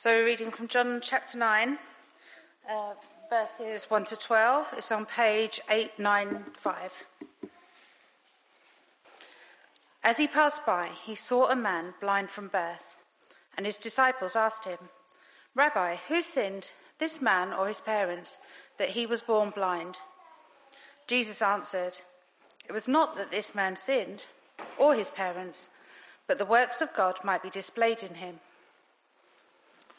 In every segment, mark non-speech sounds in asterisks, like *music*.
So we're reading from John chapter 9, uh, verses 1 to 12. It's on page 895. As he passed by, he saw a man blind from birth, and his disciples asked him, Rabbi, who sinned, this man or his parents, that he was born blind? Jesus answered, It was not that this man sinned, or his parents, but the works of God might be displayed in him.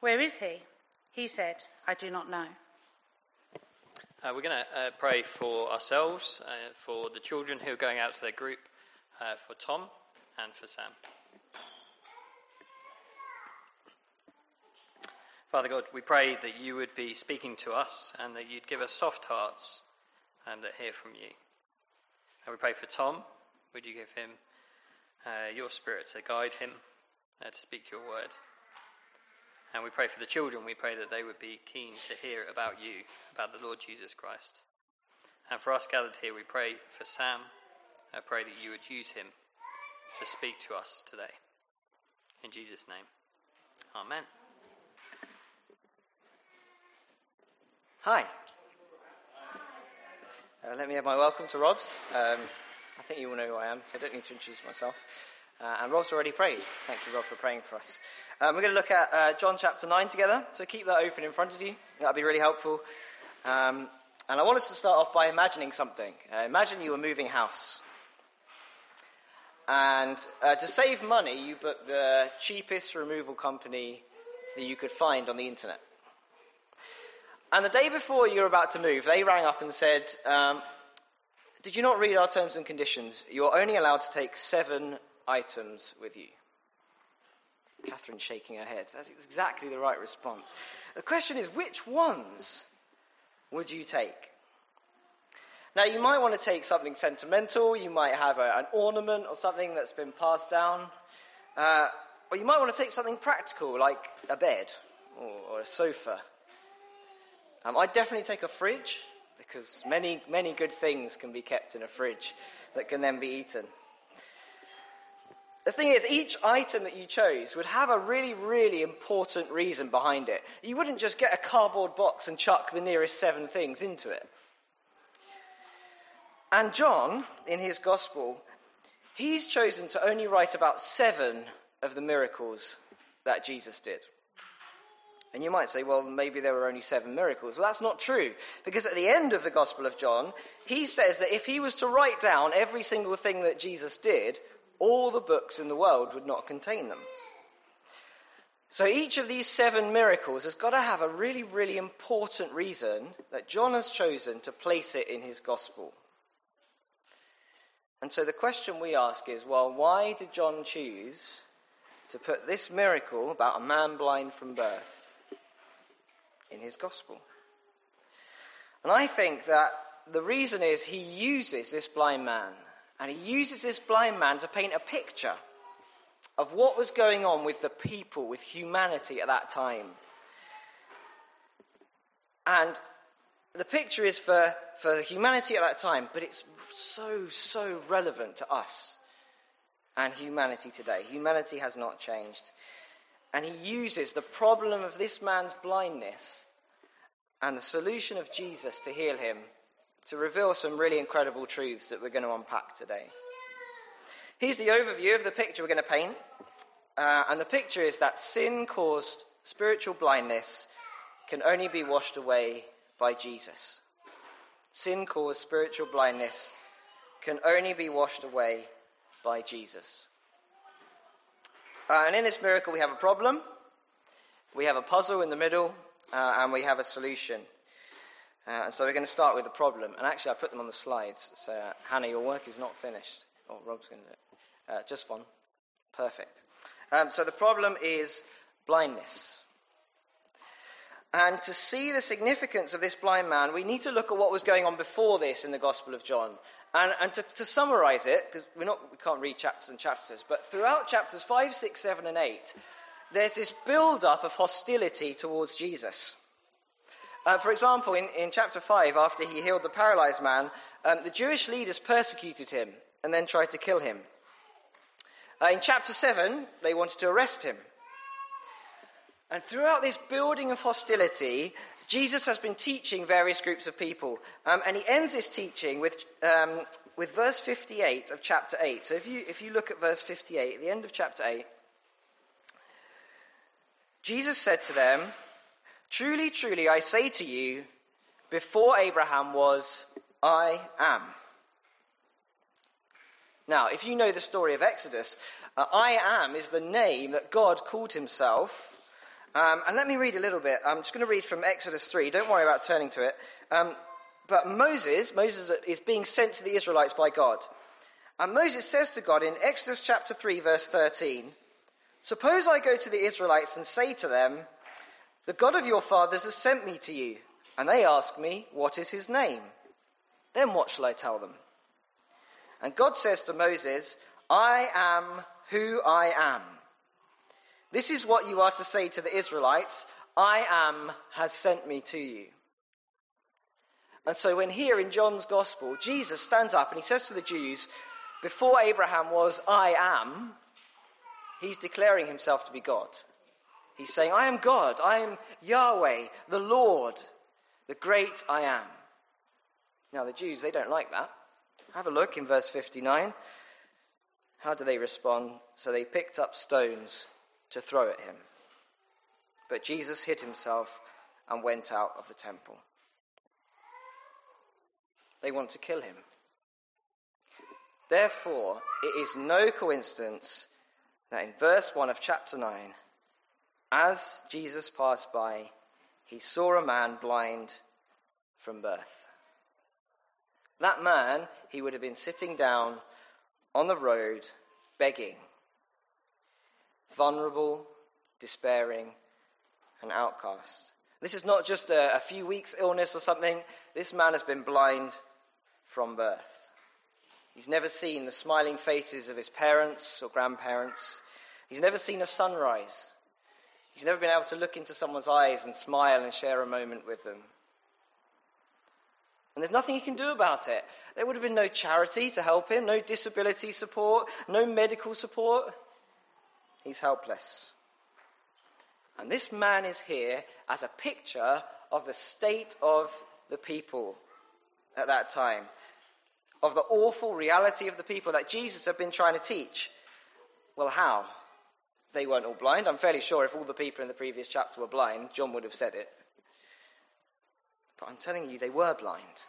where is he? He said, I do not know. Uh, we're going to uh, pray for ourselves, uh, for the children who are going out to their group, uh, for Tom, and for Sam. Father God, we pray that you would be speaking to us and that you'd give us soft hearts and that hear from you. And we pray for Tom. Would you give him uh, your spirit to guide him uh, to speak your word? And we pray for the children. We pray that they would be keen to hear about you, about the Lord Jesus Christ. And for us gathered here, we pray for Sam. I pray that you would use him to speak to us today. In Jesus' name, Amen. Hi. Uh, let me have my welcome to Rob's. Um, I think you all know who I am, so I don't need to introduce myself. Uh, and Rob's already prayed. Thank you, Rob, for praying for us. Um, we're going to look at uh, John chapter 9 together, so keep that open in front of you. That'll be really helpful. Um, and I want us to start off by imagining something. Uh, imagine you were moving house. And uh, to save money, you booked the cheapest removal company that you could find on the internet. And the day before you were about to move, they rang up and said, um, Did you not read our terms and conditions? You're only allowed to take seven items with you. Catherine shaking her head. That's exactly the right response. The question is which ones would you take? Now, you might want to take something sentimental, you might have a, an ornament or something that's been passed down, uh, or you might want to take something practical like a bed or, or a sofa. Um, I'd definitely take a fridge because many, many good things can be kept in a fridge that can then be eaten. The thing is, each item that you chose would have a really, really important reason behind it. You wouldn't just get a cardboard box and chuck the nearest seven things into it. And John, in his gospel, he's chosen to only write about seven of the miracles that Jesus did. And you might say, well, maybe there were only seven miracles. Well, that's not true. Because at the end of the Gospel of John, he says that if he was to write down every single thing that Jesus did, all the books in the world would not contain them. So each of these seven miracles has got to have a really, really important reason that John has chosen to place it in his gospel. And so the question we ask is well, why did John choose to put this miracle about a man blind from birth in his gospel? And I think that the reason is he uses this blind man and he uses this blind man to paint a picture of what was going on with the people, with humanity at that time. And the picture is for, for humanity at that time, but it's so, so relevant to us and humanity today. Humanity has not changed. And he uses the problem of this man's blindness and the solution of Jesus to heal him to reveal some really incredible truths that we're going to unpack today. Here's the overview of the picture we're going to paint. Uh, and the picture is that sin caused spiritual blindness can only be washed away by Jesus. Sin caused spiritual blindness can only be washed away by Jesus. Uh, and in this miracle, we have a problem, we have a puzzle in the middle, uh, and we have a solution. Uh, and so we're going to start with the problem. And actually, I put them on the slides. So, uh, Hannah, your work is not finished. Oh, Rob's going to do it. Uh, just one. Perfect. Um, so the problem is blindness. And to see the significance of this blind man, we need to look at what was going on before this in the Gospel of John. And, and to, to summarize it, because we can't read chapters and chapters, but throughout chapters 5, 6, 7, and 8, there's this build up of hostility towards Jesus. Uh, for example, in, in chapter 5, after he healed the paralyzed man, um, the Jewish leaders persecuted him and then tried to kill him. Uh, in chapter 7, they wanted to arrest him. And throughout this building of hostility, Jesus has been teaching various groups of people. Um, and he ends his teaching with, um, with verse 58 of chapter 8. So if you, if you look at verse 58, at the end of chapter 8, Jesus said to them, Truly, truly, I say to you, before Abraham was, I am. Now, if you know the story of Exodus, uh, I am is the name that God called himself um, and let me read a little bit. I'm just going to read from Exodus 3. Don't worry about turning to it. Um, but Moses, Moses is being sent to the Israelites by God. And Moses says to God in Exodus chapter 3, verse 13, Suppose I go to the Israelites and say to them, The God of your fathers has sent me to you. And they ask me, What is his name? Then what shall I tell them? And God says to Moses, I am who I am. This is what you are to say to the Israelites I am has sent me to you. And so, when here in John's Gospel, Jesus stands up and he says to the Jews, Before Abraham was, I am, he's declaring himself to be God. He's saying, I am God, I am Yahweh, the Lord, the great I am. Now, the Jews, they don't like that. Have a look in verse 59. How do they respond? So they picked up stones to throw at him. But Jesus hid himself and went out of the temple. They want to kill him. Therefore, it is no coincidence that in verse 1 of chapter 9, as Jesus passed by, he saw a man blind from birth. That man, he would have been sitting down on the road begging vulnerable, despairing, and outcast. This is not just a, a few weeks' illness or something. This man has been blind from birth. He's never seen the smiling faces of his parents or grandparents. He's never seen a sunrise. He's never been able to look into someone's eyes and smile and share a moment with them. And there's nothing he can do about it. There would have been no charity to help him, no disability support, no medical support. He's helpless. And this man is here as a picture of the state of the people at that time, of the awful reality of the people that Jesus had been trying to teach. Well, how? They weren't all blind. I'm fairly sure if all the people in the previous chapter were blind, John would have said it. But I'm telling you, they were blind.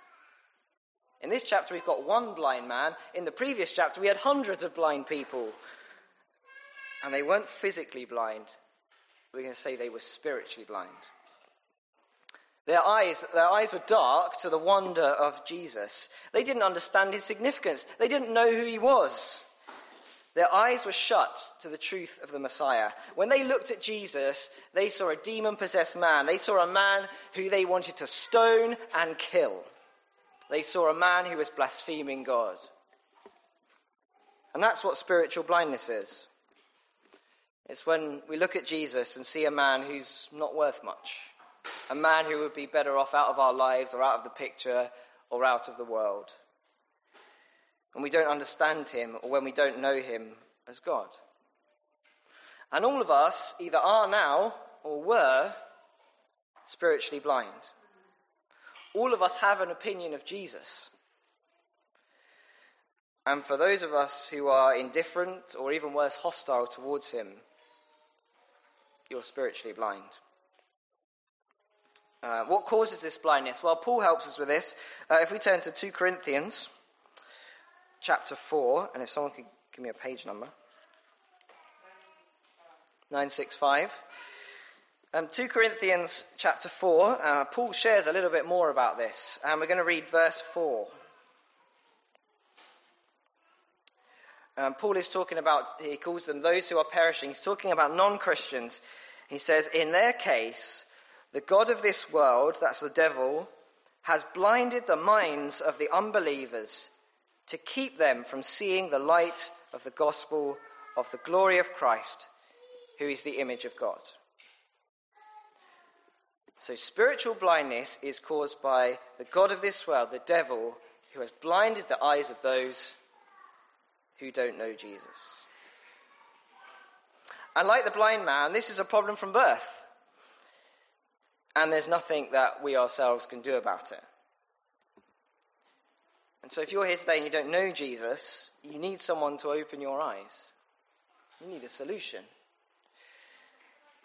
In this chapter, we've got one blind man. In the previous chapter, we had hundreds of blind people. And they weren't physically blind. We're going to say they were spiritually blind. Their eyes, their eyes were dark to the wonder of Jesus. They didn't understand his significance. They didn't know who he was. Their eyes were shut to the truth of the Messiah. When they looked at Jesus, they saw a demon possessed man. They saw a man who they wanted to stone and kill. They saw a man who was blaspheming God. And that's what spiritual blindness is. It's when we look at Jesus and see a man who's not worth much, a man who would be better off out of our lives or out of the picture or out of the world. When we don't understand him or when we don't know him as God. And all of us either are now or were spiritually blind. All of us have an opinion of Jesus. And for those of us who are indifferent or even worse, hostile towards him, you're spiritually blind. Uh, what causes this blindness? Well, Paul helps us with this. Uh, if we turn to 2 Corinthians chapter 4, and if someone could give me a page number 965. Um, 2 Corinthians chapter 4, uh, Paul shares a little bit more about this, and we're going to read verse 4. Um, Paul is talking about, he calls them those who are perishing. He's talking about non Christians. He says, In their case, the God of this world, that's the devil, has blinded the minds of the unbelievers to keep them from seeing the light of the gospel of the glory of Christ, who is the image of God. So, spiritual blindness is caused by the God of this world, the devil, who has blinded the eyes of those who don't know Jesus. And like the blind man, this is a problem from birth. And there's nothing that we ourselves can do about it. And so, if you're here today and you don't know Jesus, you need someone to open your eyes. You need a solution.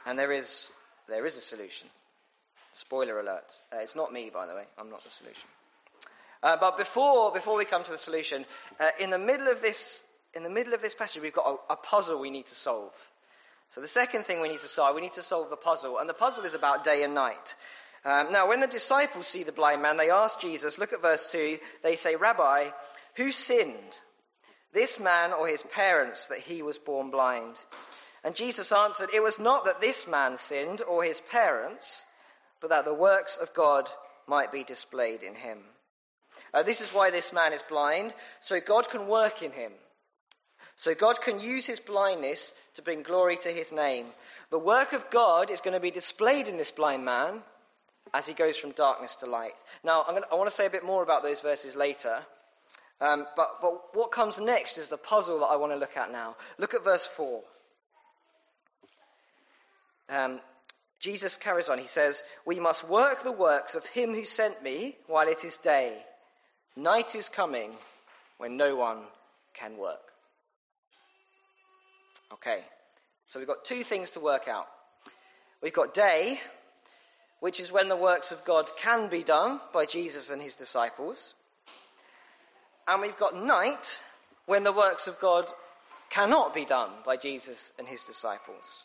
And there is, there is a solution. Spoiler alert. Uh, it's not me, by the way. I'm not the solution. Uh, but before, before we come to the solution, uh, in, the middle of this, in the middle of this passage, we've got a, a puzzle we need to solve. So the second thing we need to solve, we need to solve the puzzle. And the puzzle is about day and night. Um, now, when the disciples see the blind man, they ask Jesus, look at verse 2, they say, Rabbi, who sinned, this man or his parents, that he was born blind? And Jesus answered, It was not that this man sinned or his parents but that the works of God might be displayed in him. Uh, this is why this man is blind, so God can work in him. So God can use his blindness to bring glory to his name. The work of God is going to be displayed in this blind man as he goes from darkness to light. Now, gonna, i want to say a bit more about those verses later. Um, but, but what comes next is the puzzle that I want to look at now. Look at verse 4. Um, Jesus carries on. He says, We must work the works of him who sent me while it is day. Night is coming when no one can work. Okay, so we've got two things to work out. We've got day, which is when the works of God can be done by Jesus and his disciples. And we've got night, when the works of God cannot be done by Jesus and his disciples.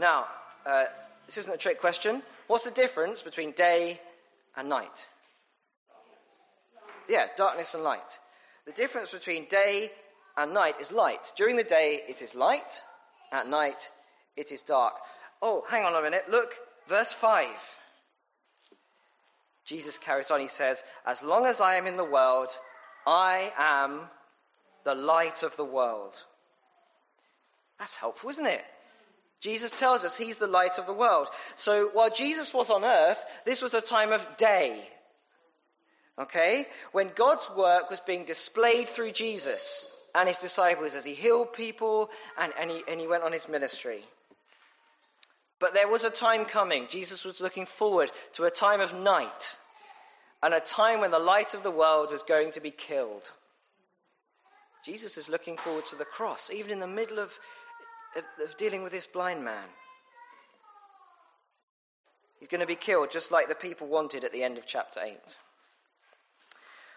Now, uh, this isn't a trick question. What's the difference between day and night? Yeah, darkness and light. The difference between day and night is light. During the day, it is light. At night, it is dark. Oh, hang on a minute. Look, verse 5. Jesus carries on. He says, As long as I am in the world, I am the light of the world. That's helpful, isn't it? Jesus tells us he's the light of the world. So while Jesus was on earth, this was a time of day. Okay? When God's work was being displayed through Jesus and his disciples as he healed people and, and, he, and he went on his ministry. But there was a time coming. Jesus was looking forward to a time of night and a time when the light of the world was going to be killed. Jesus is looking forward to the cross, even in the middle of of, of dealing with this blind man. He's going to be killed just like the people wanted at the end of chapter 8.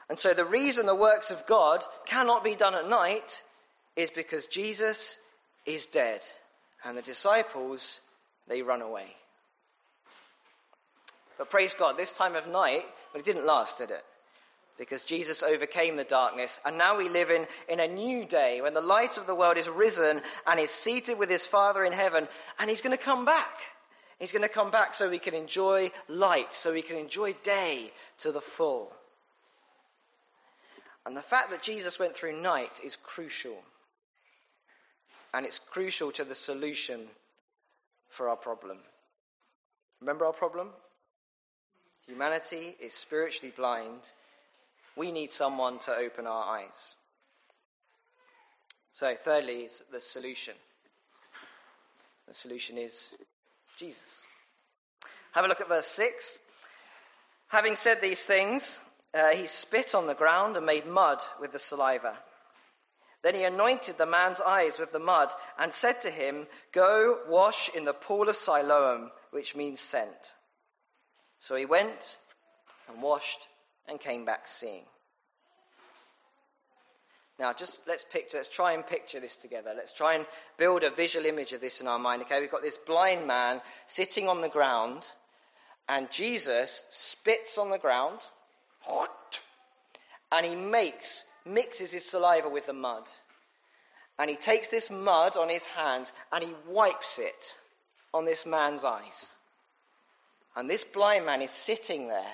And so, the reason the works of God cannot be done at night is because Jesus is dead, and the disciples, they run away. But praise God, this time of night, but it didn't last, did it? because Jesus overcame the darkness. And now we live in, in a new day when the light of the world is risen and is seated with his Father in heaven, and he's going to come back. He's going to come back so we can enjoy light, so we can enjoy day to the full. And the fact that Jesus went through night is crucial. And it's crucial to the solution for our problem. Remember our problem? Humanity is spiritually blind we need someone to open our eyes. So, thirdly, is the solution. The solution is Jesus. Have a look at verse 6. Having said these things, uh, he spit on the ground and made mud with the saliva. Then he anointed the man's eyes with the mud and said to him, Go wash in the pool of Siloam, which means sent. So he went and washed and came back seeing. Now, just let's picture, let's try and picture this together. Let's try and build a visual image of this in our mind. Okay, we've got this blind man sitting on the ground, and Jesus spits on the ground, *laughs* and he makes, mixes his saliva with the mud. And he takes this mud on his hands and he wipes it on this man's eyes. And this blind man is sitting there,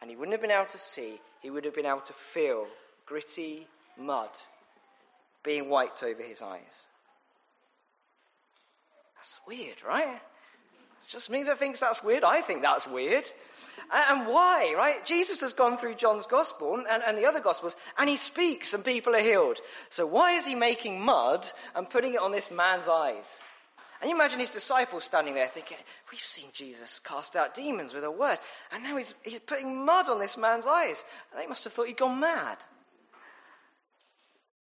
and he wouldn't have been able to see, he would have been able to feel gritty mud being wiped over his eyes. That's weird, right? It's just me that thinks that's weird. I think that's weird. And, why, right? Jesus has gone through John's gospel and, and the other gospels, and he speaks, and people are healed. So why is he making mud and putting it on this man's eyes? And you imagine his disciples standing there thinking, We've seen Jesus cast out demons with a word, and now he's, he's putting mud on this man's eyes. And they must have thought he'd gone mad.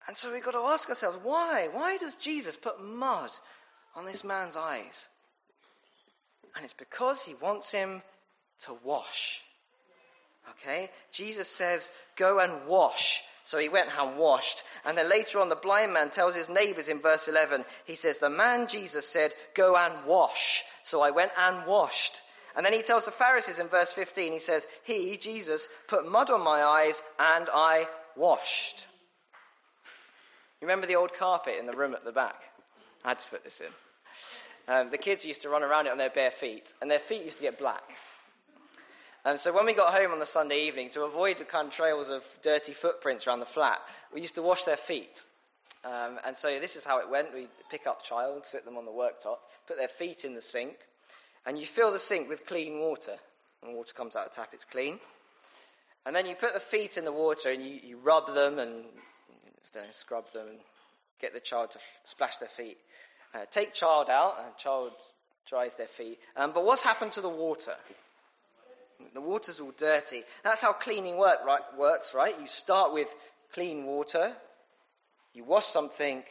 And so we've got to ask ourselves, why? Why does Jesus put mud on this man's eyes? And it's because he wants him to wash. Okay? Jesus says, Go and wash. So he went and washed. And then later on, the blind man tells his neighbors in verse 11, he says, The man Jesus said, Go and wash. So I went and washed. And then he tells the Pharisees in verse 15, he says, He, Jesus, put mud on my eyes and I washed. You remember the old carpet in the room at the back? I had to put this in. Um, the kids used to run around it on their bare feet, and their feet used to get black. And so when we got home on the Sunday evening, to avoid the kind of trails of dirty footprints around the flat, we used to wash their feet. Um, and so this is how it went. We pick up child, sit them on the worktop, put their feet in the sink, and you fill the sink with clean water. When water comes out of the tap, it's clean. And then you put the feet in the water and you, you rub them and you know, scrub them and get the child to splash their feet. Uh, take child out, and child dries their feet. Um, but what's happened to the water? The water's all dirty. That's how cleaning work, right, works, right? You start with clean water, you wash something,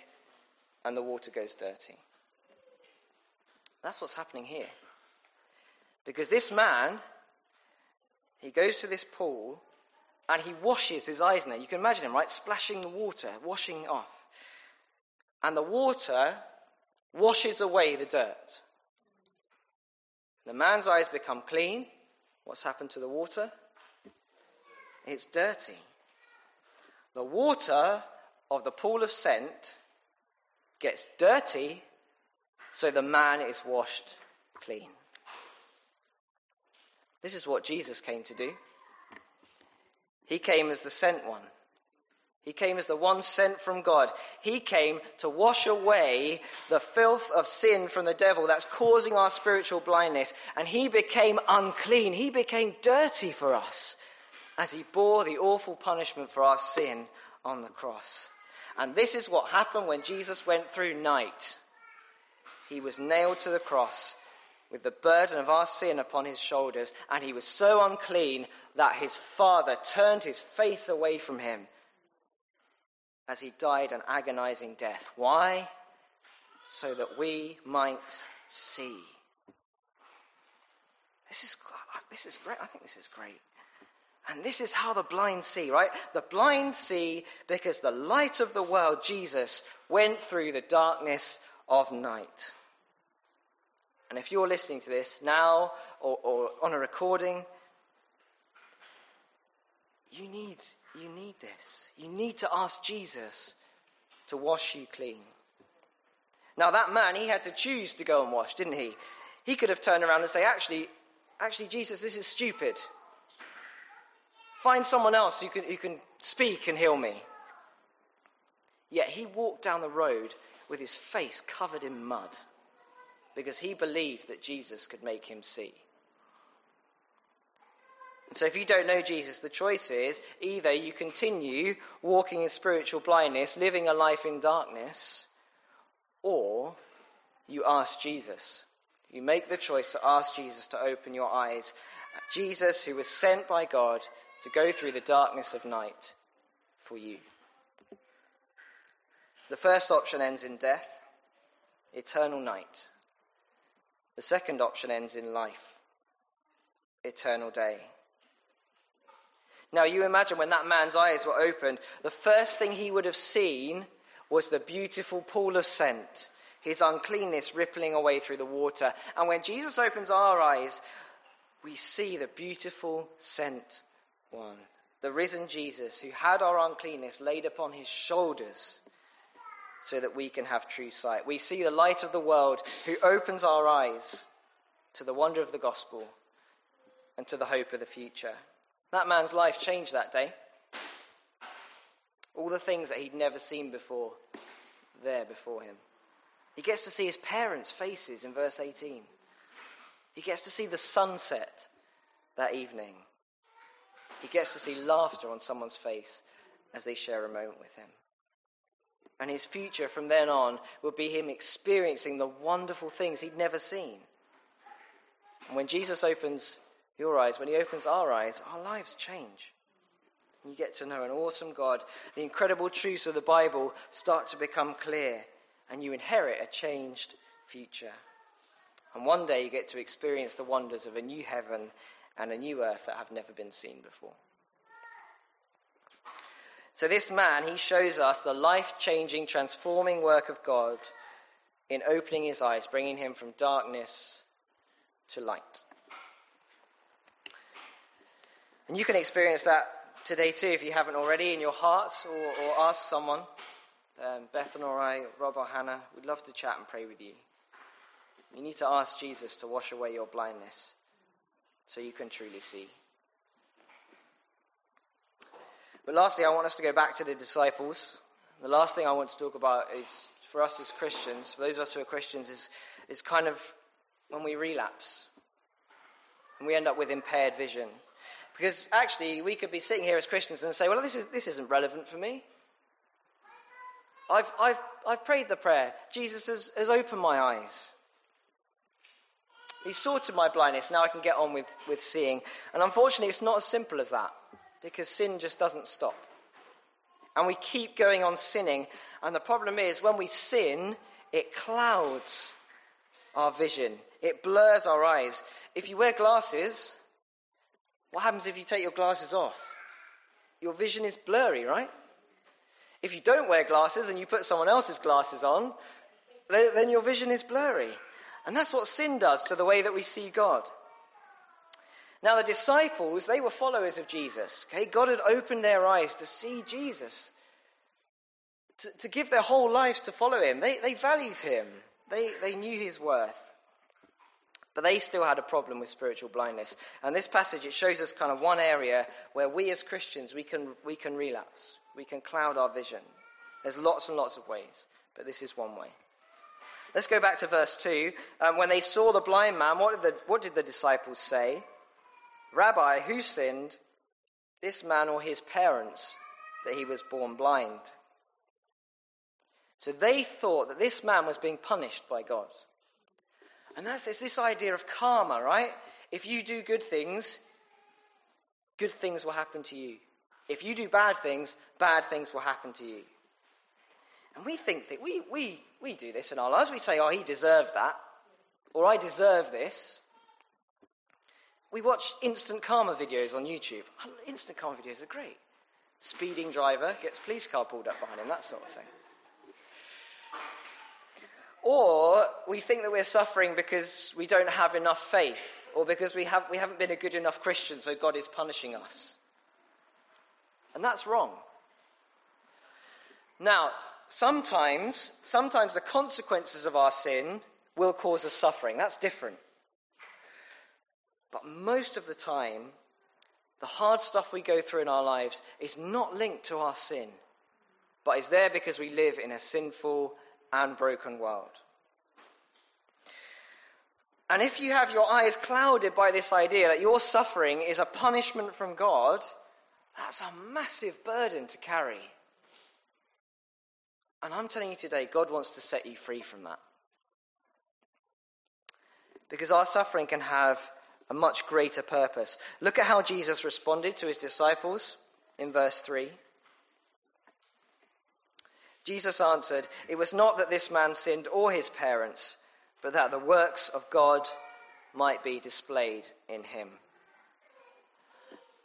and the water goes dirty. That's what's happening here. Because this man, he goes to this pool and he washes his eyes in there. You can imagine him, right? Splashing the water, washing off. And the water washes away the dirt. The man's eyes become clean, What's happened to the water? It's dirty. The water of the pool of sent gets dirty, so the man is washed clean. This is what Jesus came to do. He came as the sent one. He came as the one sent from God. He came to wash away the filth of sin from the devil that's causing our spiritual blindness. And he became unclean. He became dirty for us as he bore the awful punishment for our sin on the cross. And this is what happened when Jesus went through night. He was nailed to the cross with the burden of our sin upon his shoulders, and he was so unclean that his father turned his face away from him as he died an agonizing death. Why? So that we might see. This is, this is great. I think this is great. And this is how the blind see, right? The blind see because the light of the world, Jesus, went through the darkness of night. And if you're listening to this now or, or on a recording, you need, you need this. You need to ask Jesus to wash you clean. Now, that man, he had to choose to go and wash, didn't he? He could have turned around and say, actually, actually, Jesus, this is stupid. Find someone else who can, who can speak and heal me. Yet he walked down the road with his face covered in mud because he believed that Jesus could make him see. So if you don't know Jesus, the choice is either you continue walking in spiritual blindness, living a life in darkness, or you ask Jesus. You make the choice to ask Jesus to open your eyes. Jesus, who was sent by God to go through the darkness of night for you. The first option ends in death, eternal night. The second option ends in life, eternal day. Now, you imagine when that man's eyes were opened, the first thing he would have seen was the beautiful pool of sent, his uncleanness rippling away through the water. And when Jesus opens our eyes, we see the beautiful sent one, the risen Jesus who had our uncleanness laid upon his shoulders so that we can have true sight. We see the light of the world who opens our eyes to the wonder of the gospel and to the hope of the future. That man's life changed that day. All the things that he'd never seen before, there before him. He gets to see his parents' faces in verse 18. He gets to see the sunset that evening. He gets to see laughter on someone's face as they share a moment with him. And his future from then on will be him experiencing the wonderful things he'd never seen. And when Jesus opens your eyes, when he opens our eyes, our lives change. You get to know an awesome God. The incredible truths of the Bible start to become clear, and you inherit a changed future. And one day you get to experience the wonders of a new heaven and a new earth that have never been seen before. So, this man, he shows us the life changing, transforming work of God in opening his eyes, bringing him from darkness to light. And you can experience that today too if you haven't already in your hearts or, or ask someone. Um, Bethan or I, Rob or Hannah, we'd love to chat and pray with you. You need to ask Jesus to wash away your blindness so you can truly see. But lastly, I want us to go back to the disciples. The last thing I want to talk about is for us as Christians, for those of us who are Christians, is, is kind of when we relapse and we end up with impaired vision. Because actually, we could be sitting here as Christians and say, well, this, is, this isn't relevant for me. I've, I've, I've prayed the prayer. Jesus has, has opened my eyes. He's sorted my blindness. Now I can get on with, with seeing. And unfortunately, it's not as simple as that because sin just doesn't stop. And we keep going on sinning. And the problem is, when we sin, it clouds our vision, it blurs our eyes. If you wear glasses, what happens if you take your glasses off? Your vision is blurry, right? If you don't wear glasses and you put someone else's glasses on, then your vision is blurry. And that's what sin does to the way that we see God. Now, the disciples, they were followers of Jesus. Okay? God had opened their eyes to see Jesus, to, to give their whole lives to follow him. They, they valued him, they, they knew his worth. But they still had a problem with spiritual blindness. And this passage, it shows us kind of one area where we as Christians, we can, we can relapse. We can cloud our vision. There's lots and lots of ways, but this is one way. Let's go back to verse 2. Um, when they saw the blind man, what did the, what did the disciples say? Rabbi, who sinned, this man or his parents, that he was born blind? So they thought that this man was being punished by God. And that's it's this idea of karma, right? If you do good things, good things will happen to you. If you do bad things, bad things will happen to you. And we think that we, we, we do this in our lives. We say, oh, he deserved that, or I deserve this. We watch instant karma videos on YouTube. Instant karma videos are great. Speeding driver gets police car pulled up behind him, that sort of thing. Or we think that we're suffering because we don't have enough faith, or because we, have, we haven't been a good enough Christian, so God is punishing us. And that's wrong. Now, sometimes, sometimes the consequences of our sin will cause us suffering. That's different. But most of the time, the hard stuff we go through in our lives is not linked to our sin, but is there because we live in a sinful and broken world. And if you have your eyes clouded by this idea that your suffering is a punishment from God, that's a massive burden to carry. And I'm telling you today, God wants to set you free from that. Because our suffering can have a much greater purpose. Look at how Jesus responded to his disciples in verse 3. Jesus answered, It was not that this man sinned or his parents, but that the works of God might be displayed in him.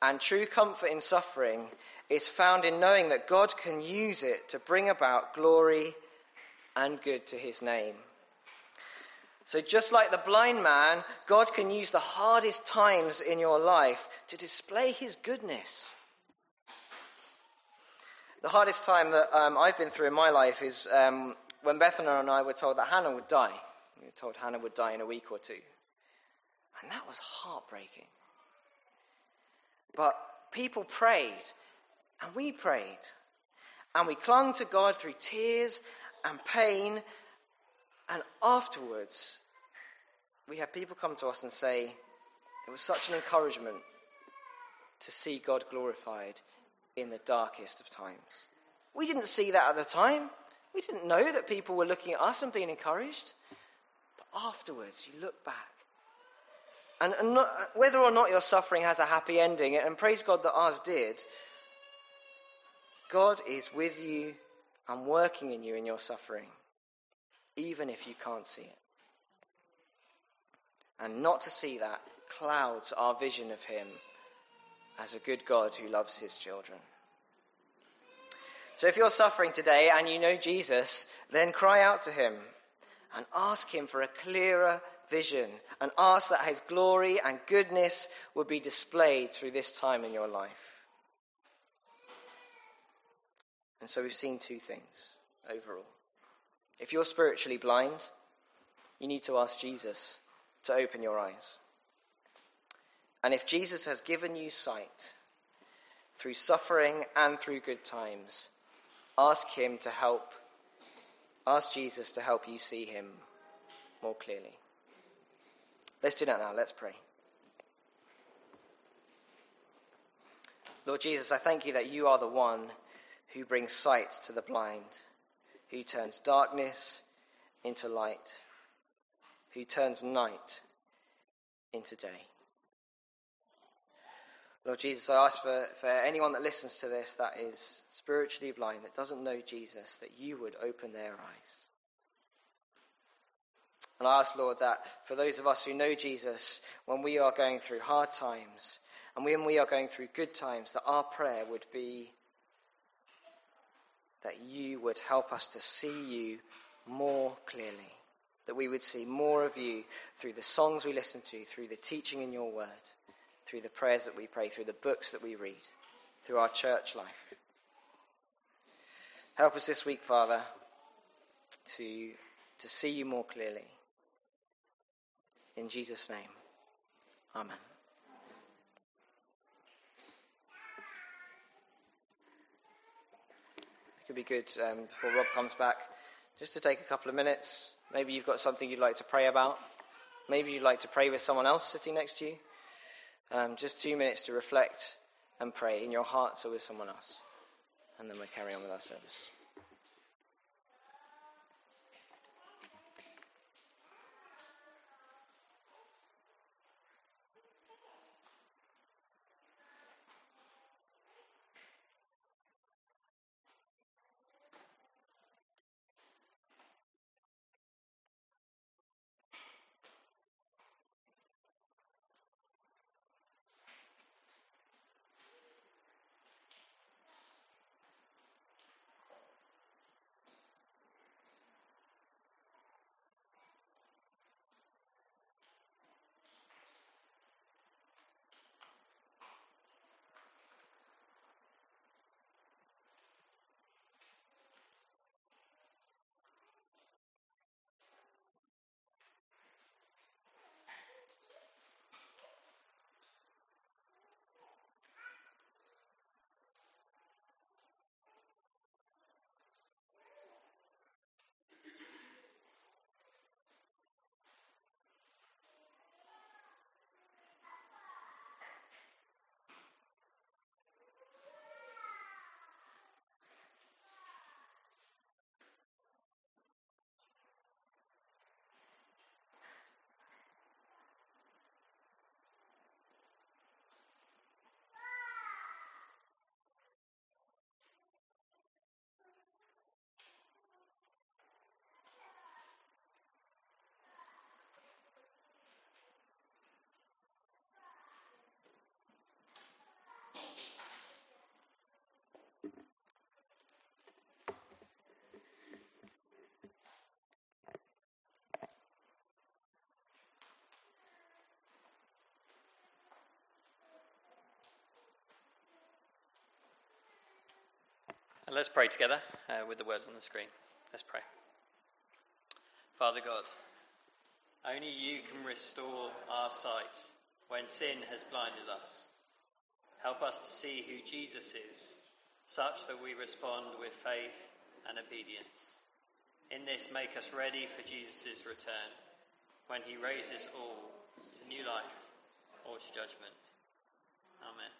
and true comfort in suffering is found in knowing that God can use it to bring about glory and good to his name. So, just like the blind man, God can use the hardest times in your life to display his goodness. The hardest time that um, I've been through in my life is um, when Bethana and I were told that Hannah would die. We were told Hannah would die in a week or two. And that was heartbreaking. But people prayed, and we prayed, and we clung to God through tears and pain. And afterwards, we had people come to us and say, it was such an encouragement to see God glorified in the darkest of times. We didn't see that at the time. We didn't know that people were looking at us and being encouraged. But afterwards, you look back. And, and not, whether or not your suffering has a happy ending, and praise God that ours did, God is with you and working in you in your suffering, even if you can't see it. And not to see that clouds our vision of Him as a good God who loves His children. So if you're suffering today and you know Jesus, then cry out to Him and ask Him for a clearer vision and ask that His glory and goodness would be displayed through this time in your life. And so we've seen two things overall. If you're spiritually blind, you need to ask Jesus to open your eyes. And if Jesus has given you sight through suffering and through good times, ask Him to help, ask Jesus to help you see Him more clearly. Let's do that now. Let's pray. Lord Jesus, I thank you that you are the one who brings sight to the blind, who turns darkness into light, who turns night into day. Lord Jesus, I ask for, for anyone that listens to this that is spiritually blind, that doesn't know Jesus, that you would open their eyes. And I ask, Lord, that for those of us who know Jesus, when we are going through hard times and when we are going through good times, that our prayer would be that you would help us to see you more clearly, that we would see more of you through the songs we listen to, through the teaching in your word through the prayers that we pray, through the books that we read, through our church life. Help us this week, Father, to, to see you more clearly. In Jesus' name, Amen. It could be good um, before Rob comes back just to take a couple of minutes. Maybe you've got something you'd like to pray about. Maybe you'd like to pray with someone else sitting next to you. Um, just two minutes to reflect and pray in your hearts or with someone else. And then we'll carry on with our service. And let's pray together uh, with the words on the screen. Let's pray. Father God, only you can restore our sight when sin has blinded us. Help us to see who Jesus is, such that we respond with faith and obedience. In this, make us ready for Jesus' return, when he raises all to new life or to judgment. Amen.